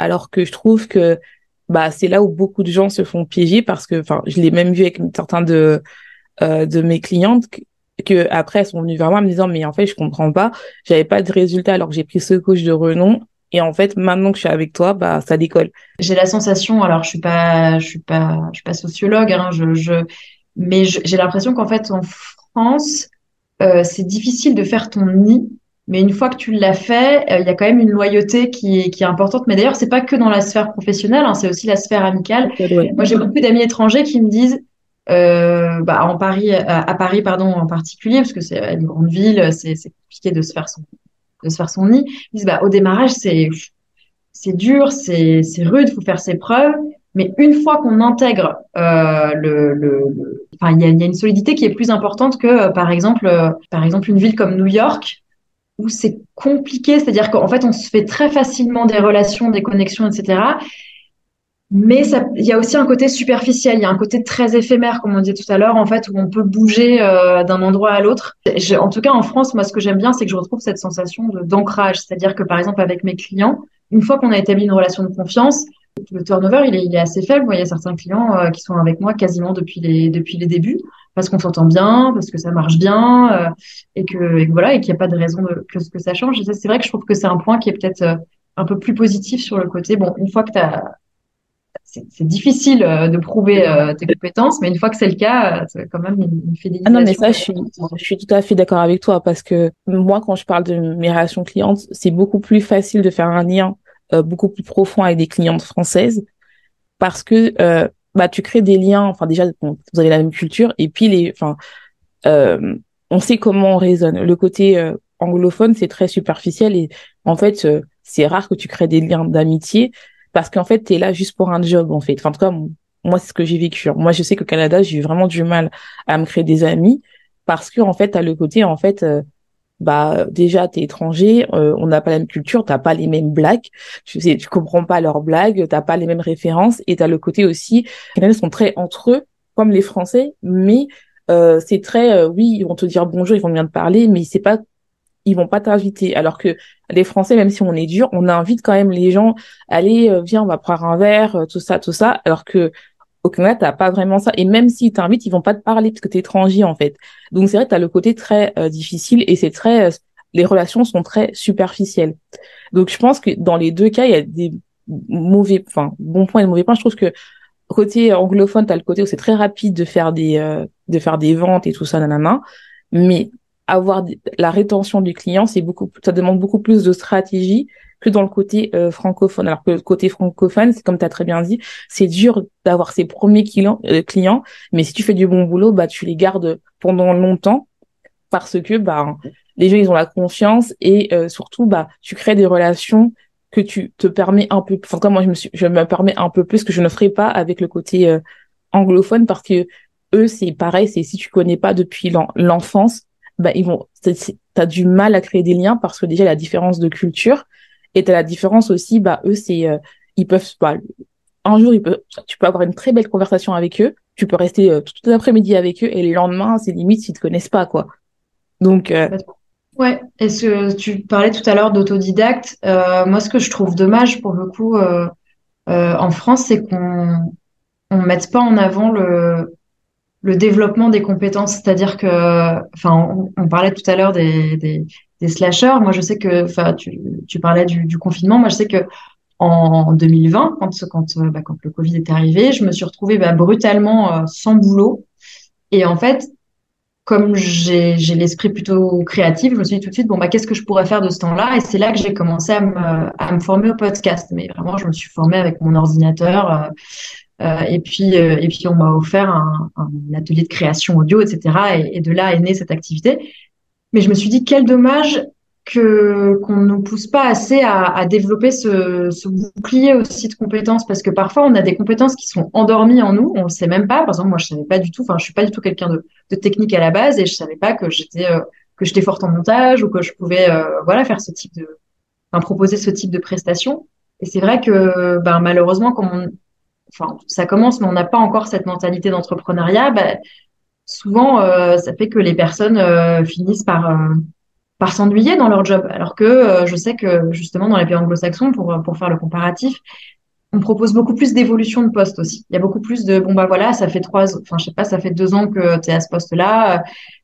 [SPEAKER 1] alors que je trouve que bah c'est là où beaucoup de gens se font piéger parce que enfin je l'ai même vu avec certains de euh, de mes clientes que, après elles sont venues vers moi me disant mais en fait je comprends pas. J'avais pas de résultat alors que j'ai pris ce coach de renom. Et en fait maintenant que je suis avec toi bah ça décolle.
[SPEAKER 2] J'ai la sensation alors je suis pas je suis pas je suis pas sociologue hein, je, je mais j'ai l'impression qu'en fait en France euh, c'est difficile de faire ton nid mais une fois que tu l'as fait, euh, il y a quand même une loyauté qui est, qui est importante. Mais d'ailleurs, c'est pas que dans la sphère professionnelle, hein, c'est aussi la sphère amicale. Moi, j'ai beaucoup d'amis étrangers qui me disent, euh, bah, en Paris, à, Paris, pardon, en particulier, parce que c'est une grande ville, c'est compliqué de se faire son, de se faire son nid. Ils disent, bah, au démarrage, c'est, c'est dur, c'est, c'est rude, faut faire ses preuves. Mais une fois qu'on intègre euh, le, le, enfin, il y a, y a, une solidité qui est plus importante que, euh, par exemple, euh, par exemple, une ville comme New York, c'est compliqué, c'est-à-dire qu'en fait, on se fait très facilement des relations, des connexions, etc. Mais il y a aussi un côté superficiel, il y a un côté très éphémère, comme on dit tout à l'heure, en fait, où on peut bouger euh, d'un endroit à l'autre. En tout cas, en France, moi, ce que j'aime bien, c'est que je retrouve cette sensation d'ancrage. C'est-à-dire que, par exemple, avec mes clients, une fois qu'on a établi une relation de confiance, le turnover, il est, il est assez faible. il y a certains clients euh, qui sont avec moi quasiment depuis les, depuis les débuts parce qu'on s'entend bien, parce que ça marche bien, euh, et, que, voilà, et qu'il n'y a pas de raison de, que, que ça change. C'est vrai que je trouve que c'est un point qui est peut-être euh, un peu plus positif sur le côté. Bon, une fois que tu as c'est difficile de prouver tes compétences, mais une fois que c'est le cas, c'est quand même une, fidélisation. Ah
[SPEAKER 1] non, mais ça, je suis, je suis tout à fait d'accord avec toi parce que moi, quand je parle de mes relations clientes, c'est beaucoup plus facile de faire un lien beaucoup plus profond avec des clientes françaises parce que bah tu crées des liens enfin déjà vous avez la même culture et puis les enfin euh, on sait comment on raisonne. Le côté euh, anglophone c'est très superficiel et en fait euh, c'est rare que tu crées des liens d'amitié parce qu'en fait tu es là juste pour un job en fait. Enfin en tout cas moi c'est ce que j'ai vécu. Moi je sais qu'au Canada j'ai eu vraiment du mal à me créer des amis parce que en fait as le côté en fait euh, bah déjà t'es étranger, euh, on n'a pas la même culture, t'as pas les mêmes blagues, tu sais, tu comprends pas leurs blagues, t'as pas les mêmes références et t'as le côté aussi, Canadiens sont très entre eux comme les Français, mais euh, c'est très, euh, oui, ils vont te dire bonjour, ils vont bien te parler, mais c'est pas, ils vont pas t'inviter. Alors que les Français, même si on est dur, on invite quand même les gens, allez, viens, on va prendre un verre, tout ça, tout ça. Alors que Au Canada, t'as pas vraiment ça. Et même s'ils t'invitent, ils vont pas te parler parce que t'es étranger, en fait. Donc, c'est vrai que t'as le côté très euh, difficile et c'est très, euh, les relations sont très superficielles. Donc, je pense que dans les deux cas, il y a des mauvais, enfin, bons points et mauvais points. Je trouve que côté anglophone, t'as le côté où c'est très rapide de faire des, euh, de faire des ventes et tout ça, nanana. Mais avoir la rétention du client, c'est beaucoup, ça demande beaucoup plus de stratégie que dans le côté euh, francophone. Alors que le côté francophone, c'est comme tu as très bien dit, c'est dur d'avoir ses premiers clients, euh, clients, mais si tu fais du bon boulot, bah tu les gardes pendant longtemps parce que bah les gens ils ont la confiance et euh, surtout bah tu crées des relations que tu te permets un peu enfin comme moi je me suis je me permets un peu plus que je ne ferai pas avec le côté anglophone parce que eux c'est pareil c'est si tu connais pas depuis l'enfance bah ils vont t'as du mal à créer des liens parce que déjà la différence de culture et t'as la différence aussi, bah eux c'est euh, ils peuvent pas un jour ils tu peux avoir une très belle conversation avec eux, tu peux rester euh, tout l'après-midi avec eux et le lendemain c'est limite s'ils te connaissent pas quoi. Donc euh...
[SPEAKER 2] ouais, est-ce que tu parlais tout à l'heure d'autodidacte. Euh, Moi ce que je trouve dommage pour le coup en France c'est qu'on on mette pas en avant le le développement des compétences, c'est-à-dire que, enfin, on, parlait tout à l'heure des, des, slashers. Moi, je sais que, enfin, tu, tu parlais du, confinement. Moi, je sais que en 2020, quand, euh, bah, quand le Covid est arrivé, je me suis retrouvée bah, brutalement euh, sans boulot. Et en fait, comme j'ai l'esprit plutôt créatif, je me suis dit tout de suite, bon, bah, qu'est-ce que je pourrais faire de ce temps-là? Et c'est là que j'ai commencé à me, à me former au podcast. Mais vraiment, je me suis formée avec mon ordinateur. Euh, et puis, euh, et puis on m'a offert un, atelier de création audio, etc. Et, de là est née cette activité. Mais je me suis dit quel dommage que qu'on ne nous pousse pas assez à, développer ce, bouclier aussi de compétences parce que parfois on a des compétences qui sont endormies en nous, on le sait même pas. Par exemple, moi je savais pas du tout, enfin je suis pas du tout quelqu'un de, technique à la base et je savais pas que j'étais euh, que j'étais forte en montage ou que je pouvais voilà faire ce type de, proposer ce type de prestations. Et c'est vrai que ben malheureusement comme on, enfin, ça commence, mais on n'a pas encore cette mentalité d'entrepreneuriat, bah, souvent, euh, ça fait que les personnes euh, finissent par, euh, par s'ennuyer dans leur job. Alors que je sais que justement, dans les pays anglo-saxons, pour, pour faire le comparatif, on propose beaucoup plus d'évolution de poste aussi. Il y a beaucoup plus de bon bah voilà, ça fait trois, enfin je sais pas, ça fait deux ans que tu es à ce poste-là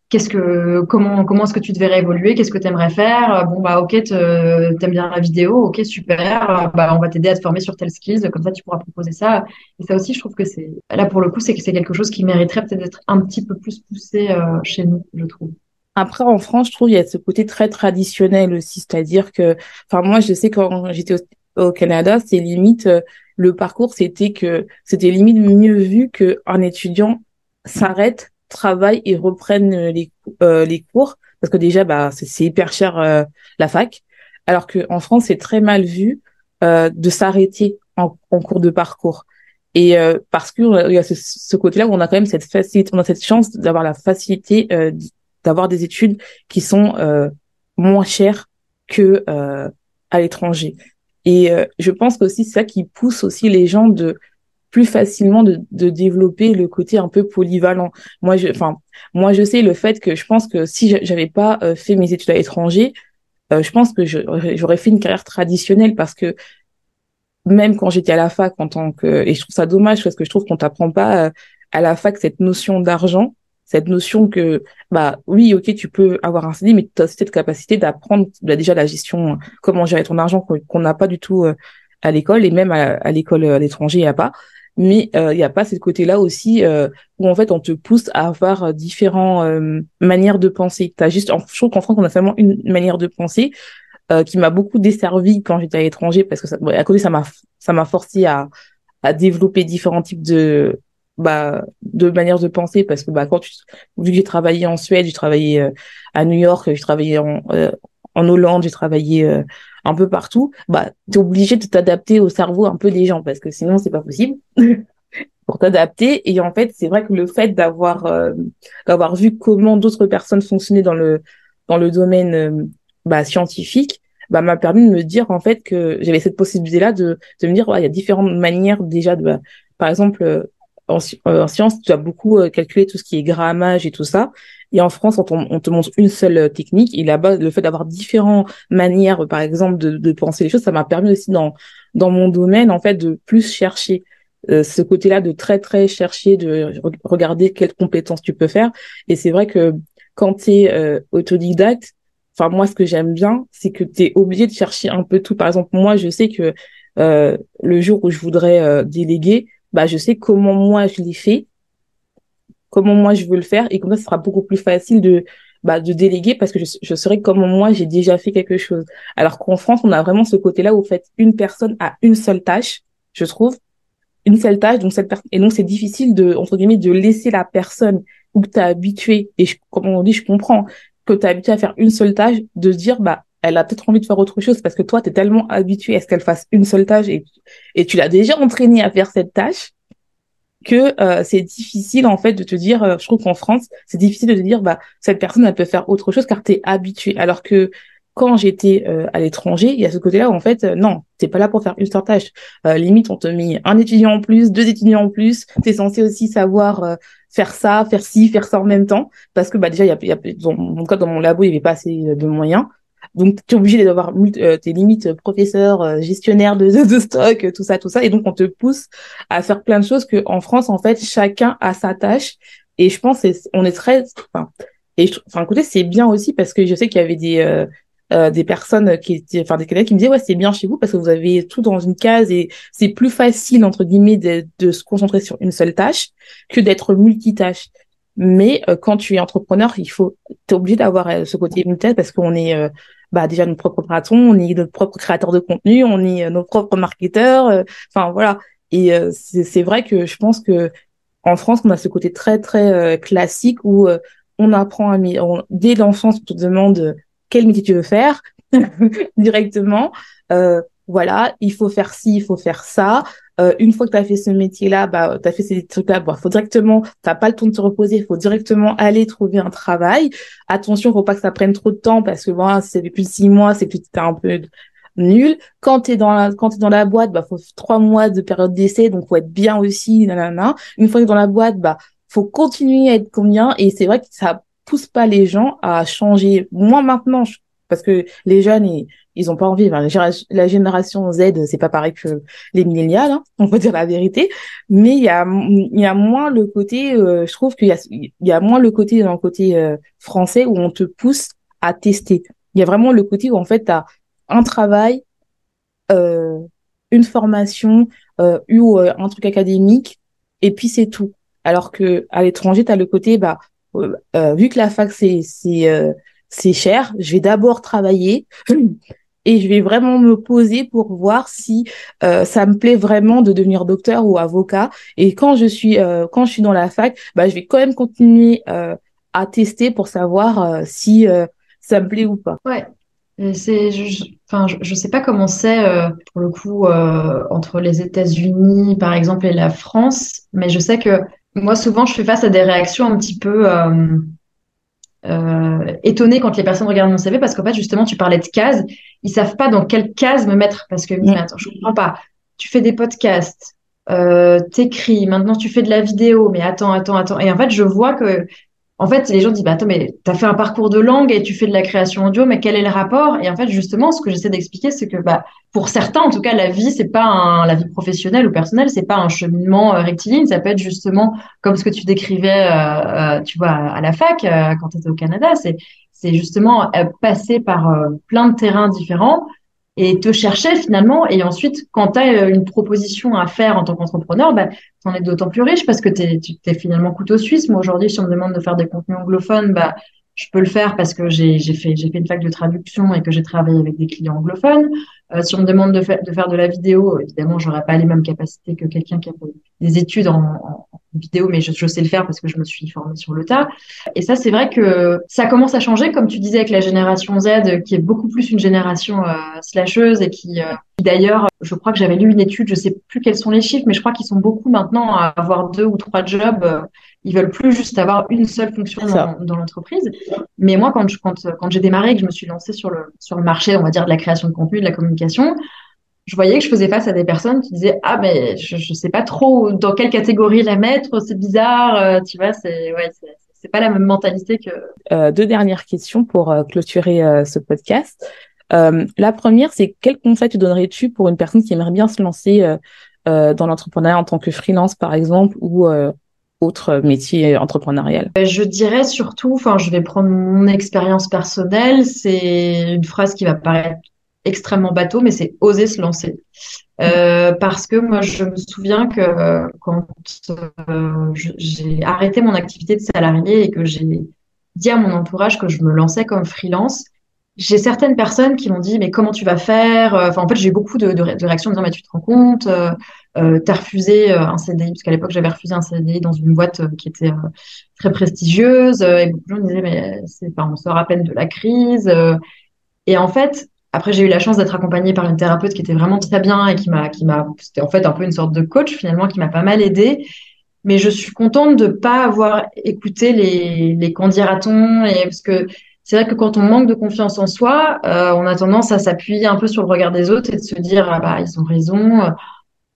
[SPEAKER 2] qu'est-ce que comment comment est-ce que tu devrais évoluer? Qu'est-ce que tu aimerais faire bon bah ok t'aimes bien la vidéo ok super. Bah on va t'aider à te former sur telles skills comme ça tu pourras proposer ça. Et ça aussi je trouve que c'est là pour le coup c'est que c'est quelque chose qui mériterait peut-être d'être un petit peu plus poussé euh, chez nous je trouve.
[SPEAKER 1] Après, en France, je trouve il y a ce côté très traditionnel aussi, c'est-à-dire que, enfin, moi, je sais quand j'étais au, Canada, c'est limite euh, le parcours, c'était que c'était limite mieux vu que un étudiant s'arrête travaillent et reprennent euh, les, euh, les cours. Parce que déjà bah c'est hyper cher euh, la fac. Alors que en France c'est très mal vu euh, de s'arrêter en, en, cours de parcours. Et parce que il y a ce, ce côté-là où on a quand même cette facilité on a cette chance d'avoir la facilité d'avoir des études qui sont moins chères que à l'étranger. Et je pense que aussi c'est ça qui pousse aussi les gens de plus facilement de, de développer le côté un peu polyvalent. Moi, je, enfin, moi, je sais le fait que je pense que si j'avais pas euh, fait mes études à l'étranger, euh, je pense que j'aurais fait une carrière traditionnelle parce que même quand j'étais à la fac en tant que, et je trouve ça dommage parce que je trouve qu'on t'apprend pas euh, à la fac cette notion d'argent, cette notion que, bah oui, ok, tu peux avoir un CDI, mais tu as cette capacité d'apprendre bah, déjà la gestion, comment gérer ton argent qu'on n'a pas du tout à l'école et même à, à l'école à l'étranger, il n'y a pas mais il euh, n'y a pas ce côté-là aussi euh, où en fait on te pousse à avoir euh, différentes euh, manières de penser. T'as juste, je trouve qu'en France on a seulement une manière de penser qui m'a beaucoup desservi quand j'étais à l'étranger parce que ça, à côté ça m'a ça m'a forcé à à développer différents types de bah de manières de penser parce que bah quand tu vu que j'ai travaillé en Suède, j'ai travaillé à New York, j'ai travaillé en en Hollande, j'ai travaillé un peu partout, bah, tu es obligé de t'adapter au cerveau un peu des gens parce que sinon, c'est pas possible pour t'adapter. Et en fait, c'est vrai que le fait d'avoir euh, d'avoir vu comment d'autres personnes fonctionnaient dans le dans le domaine euh, bah, scientifique, bah, m'a permis de me dire en fait que j'avais cette possibilité-là de, de me dire, il y a différentes manières déjà de, bah, par exemple, euh, en, en, sciences, tu as beaucoup calculé tout ce qui est grammage et tout ça. Et en France, on, te montre une seule euh, technique. Et là-bas, le fait d'avoir différentes manières, par exemple, de, de penser les choses, ça m'a permis aussi dans dans mon domaine, en fait, de plus chercher ce côté-là de très très chercher, de regarder quelles compétences tu peux faire. Et c'est vrai que quand tu es autodidacte, enfin moi ce que j'aime bien, c'est que tu es obligé de chercher un peu tout. Par exemple, moi je sais que le jour où je voudrais déléguer, bah je sais comment moi je l'ai fait, comment moi je veux le faire, et comme ça, ce sera beaucoup plus facile de bah, de déléguer parce que je, je saurais comment moi j'ai déjà fait quelque chose. Alors qu'en France, on a vraiment ce côté-là où vous faites une personne à une seule tâche, je trouve, une seule tâche, donc cette et donc c'est difficile de entre guillemets de laisser la personne où tu habitué. Et je, comme on dit, je comprends que tu habitué à faire une seule tâche, de se dire bah elle a peut-être envie de faire autre chose parce que toi tu es tellement habitué à ce qu'elle fasse une seule tâche et et tu l'as déjà entraînée à faire cette tâche que euh, c'est difficile en fait de te dire euh, je trouve qu'en France c'est difficile de te dire bah cette personne elle peut faire autre chose car tu es habitué. Alors que quand j'étais euh, à l'étranger il y a ce côté là où en fait non t'es pas là pour faire une seule tâche. Limite on te met un étudiant en plus deux étudiants en plus. T'es censé aussi savoir faire ça faire ci faire ça en même temps. Parce que bah déjà il y a, y a dans mon cas dans mon labo il y avait pas assez de moyens donc, tu es obligé d'avoir euh, tes limites professeur, euh, gestionnaire de, de, stock, tout ça, tout ça. Et donc, on te pousse à faire plein de choses que en France, en fait, chacun a sa tâche. Et je pense, on est très, enfin, et enfin, côté, c'est bien aussi parce que je sais qu'il y avait des, euh, euh, des personnes qui étaient, enfin, des collègues qui me disaient, ouais, c'est bien chez vous parce que vous avez tout dans une case et c'est plus facile, entre guillemets, de, de se concentrer sur une seule tâche que d'être multitâche. Mais quand tu es entrepreneur, il faut, t'es obligé d'avoir ce côté multitâche parce qu'on est, bah déjà nos propres patrons, on est notre propre créateur de contenu, on est euh, nos propres marketeurs. Euh, enfin voilà. Et euh, c'est vrai que je pense que en France, on a ce côté très très classique où on apprend à dès l'enfance, on te demande quel métier tu veux faire directement. voilà, il faut faire ci, il faut faire ça. Euh, une fois que tu as fait ce métier-là, bah, tu as fait ces trucs-là, bah, faut directement, t'as pas le temps de te reposer, faut directement aller trouver un travail. Attention, faut pas que ça prenne trop de temps parce que bon, si c'est depuis six mois, c'est que tu es un peu nul. Quand tu es dans la, quand es dans la boîte, bah, faut trois mois de période d'essai, donc faut être bien aussi, nanana. Une fois que dans la boîte, bah, faut continuer à être combien. Et c'est vrai que ça pousse pas les gens à changer. Moi, maintenant, parce que les jeunes, ils, ils ont pas envie. la, génération Z, c'est pas pareil que les millénials, hein, on peut dire la vérité. Mais il y a, il y a moins le côté, euh, je trouve qu'il y a, il y a moins le côté dans le côté euh, français où on te pousse à tester. Il y a vraiment le côté où en fait tu as un travail, euh, une formation ou un truc académique et puis c'est tout. Alors que à l'étranger, tu as le côté bah vu que la fac c'est c'est c'est cher, je vais d'abord travailler et je vais vraiment me poser pour voir si euh, ça me plaît vraiment de devenir docteur ou avocat. Et quand je suis euh, quand je suis dans la fac, bah, je vais quand même continuer euh, à tester pour savoir si ça me plaît ou pas.
[SPEAKER 2] Ouais. C'est, je, enfin, je, sais pas comment c'est pour le coup entre les États-Unis par exemple et la France, mais je sais que moi souvent je fais face à des réactions un petit peu étonnée quand les personnes regardent mon CV parce qu'en fait, justement, tu parlais de cases. Ils savent pas dans quelle case me mettre parce que, mais attends, je comprends pas. Tu fais des podcasts, euh, t'écris, maintenant tu fais de la vidéo, mais attends, attends, attends. Et en fait, je vois que en fait, les gens disent, bah, attends, mais tu as fait un parcours de langue et tu fais de la création audio, mais quel est le rapport? Et en fait, justement, ce que j'essaie d'expliquer, c'est que bah, pour certains, en tout cas, la vie, c'est pas un, la vie professionnelle ou personnelle, c'est pas un cheminement euh, rectiligne. Ça peut être justement comme ce que tu décrivais, euh, euh tu vois, à la fac euh, quand tu étais au Canada. C'est c'est justement passer par plein de terrains différents et te chercher finalement. Et ensuite, quand tu as euh, une proposition à faire en tant qu'entrepreneur, bah, tu en es d'autant plus riche parce que tu es, finalement couteau suisse. Moi, aujourd'hui, si on me demande de faire des contenus anglophones, bah, je peux le faire parce que j'ai fait, fait une fac de traduction et que j'ai travaillé avec des clients anglophones. Euh, si on me demande de, de faire de la vidéo, évidemment, j'aurais pas les mêmes capacités que quelqu'un qui a fait des études en, en vidéo, mais je, je, sais le faire parce que je me suis formée sur le tas. Et ça, c'est vrai que ça commence à changer, comme tu disais, avec la génération Z, qui est beaucoup plus une génération euh, slasheuse et qui, euh, d'ailleurs, je crois que j'avais lu une étude, je sais plus quels sont les chiffres, mais je crois qu'ils sont beaucoup maintenant à avoir deux ou trois jobs. Ils veulent plus juste avoir une seule fonction dans, dans l'entreprise. Mais moi, quand, je, quand, quand j'ai démarré et que je me suis lancée sur le, sur le marché, on va dire, de la création de contenu, de la communication, je voyais que je faisais face à des personnes qui disaient ah mais je je sais pas trop dans quelle catégorie la mettre c'est bizarre euh, tu vois c'est ouais c'est pas la même mentalité que
[SPEAKER 1] euh, deux dernières questions pour euh, clôturer ce podcast la première c'est quel conseil tu donnerais-tu pour une personne qui aimerait bien se lancer dans l'entrepreneuriat en tant que freelance, par exemple, ou autre métier entrepreneurial
[SPEAKER 2] Je dirais surtout, enfin, je vais prendre mon expérience personnelle. C'est une phrase qui va paraître extrêmement bateau, mais c'est oser se lancer. Euh, parce que moi, je me souviens que quand euh, j'ai arrêté mon activité de salarié et que j'ai dit à mon entourage que je me lançais comme freelance, j'ai certaines personnes qui m'ont dit mais comment tu vas faire? Enfin en fait j'ai beaucoup de, de, de, réactions en disant mais tu te rends compte euh, euh T'as refusé euh, un CDI parce qu'à l'époque j'avais refusé un CDI dans une boîte euh, qui était très prestigieuse et beaucoup de gens me disaient mais c'est on sort à peine de la crise et en fait après j'ai eu la chance d'être accompagnée par une thérapeute qui était vraiment très bien et qui m'a qui m'a c'était en fait un peu une sorte de coach finalement qui m'a pas mal aidée mais je suis contente de pas avoir écouté les les candidatons et parce que c'est vrai que quand on manque de confiance en soi, euh, on a tendance à s'appuyer un peu sur le regard des autres et de se dire ah bah ils ont raison.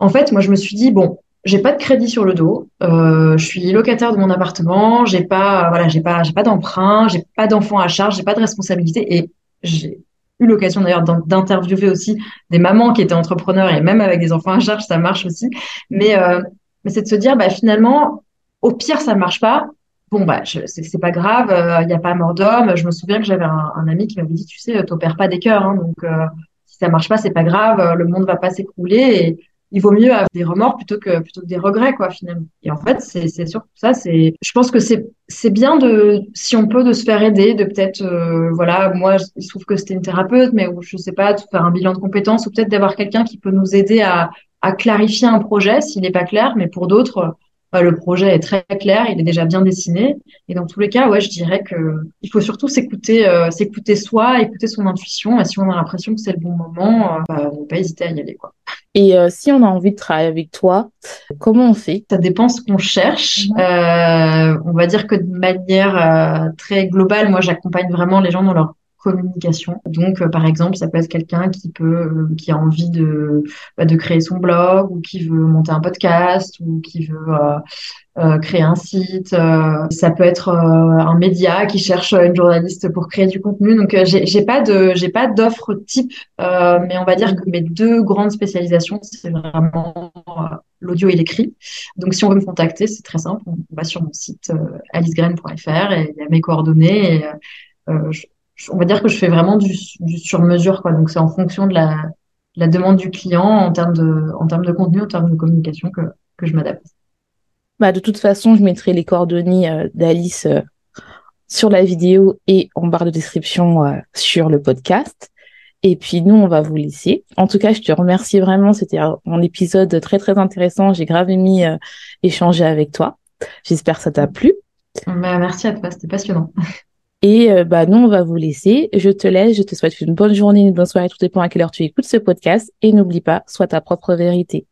[SPEAKER 2] En fait, moi je me suis dit bon, j'ai pas de crédit sur le dos, euh, je suis locataire de mon appartement, j'ai pas voilà j'ai pas j'ai pas d'emprunt, j'ai pas d'enfants à charge, j'ai pas de responsabilité et j'ai eu l'occasion d'ailleurs d'interviewer aussi des mamans qui étaient entrepreneurs et même avec des enfants à charge ça marche aussi. Mais euh, mais c'est de se dire bah finalement au pire ça marche pas, bon bah c'est pas grave, il euh, n'y a pas mort d'homme. Je me souviens que j'avais un, ami qui m'avait dit, tu sais, t'opères pas des cœurs, hein, donc euh, si ça marche pas, c'est pas grave, le monde va pas s'écrouler et il vaut mieux avoir des remords plutôt que plutôt que des regrets quoi finalement. Et en fait c'est c'est surtout ça. C'est je pense que c'est c'est bien de si on peut de se faire aider, de peut-être euh, voilà moi il se trouve que c'était une thérapeute mais je sais pas de faire un bilan de compétences ou peut-être d'avoir quelqu'un qui peut nous aider à à clarifier un projet s'il n'est pas clair. Mais pour d'autres le projet est très clair, il est déjà bien dessiné. Et dans tous les cas, ouais, je dirais que il faut surtout s'écouter, euh, s'écouter soi, écouter son intuition. Et si on a l'impression que c'est le bon moment, euh, bah, ne pas hésiter à y aller, quoi.
[SPEAKER 1] Et euh, si on a envie de travailler avec toi, comment on fait?
[SPEAKER 2] Ça dépend ce qu'on cherche. Euh, on va dire que de manière très globale, moi, j'accompagne vraiment les gens dans leur communication. Donc, euh, par exemple, ça peut être quelqu'un qui peut, euh, qui a envie de, bah, de créer son blog ou qui veut monter un podcast ou qui veut euh, créer un site. ça peut être un média qui cherche une journaliste pour créer du contenu. Donc, j'ai, pas de, j'ai pas d'offre type, mais on va dire que mes deux grandes spécialisations, c'est vraiment l'audio et l'écrit. Donc, si on veut me contacter, c'est très simple. On va sur mon site alicegrain.fr et il y a mes coordonnées. On va dire que je fais vraiment du, sur mesure, quoi. Donc c'est en fonction de la, la, demande du client en termes de, en termes de contenu, en termes de communication que, que je m'adapte.
[SPEAKER 1] Bah, de toute façon, je mettrai les coordonnées euh, d'Alice euh, sur la vidéo et en barre de description euh, sur le podcast. Et puis nous, on va vous laisser. En tout cas, je te remercie vraiment. C'était un, épisode très très intéressant. J'ai grave aimé échanger avec toi. J'espère que ça t'a plu.
[SPEAKER 2] Bah, merci à toi, c'était passionnant.
[SPEAKER 1] Et euh, bah, nous, on va vous laisser. Je te laisse. Je te souhaite une bonne journée, une bonne soirée. Tout dépend à quelle heure tu écoutes ce podcast. Et n'oublie pas, sois ta propre vérité.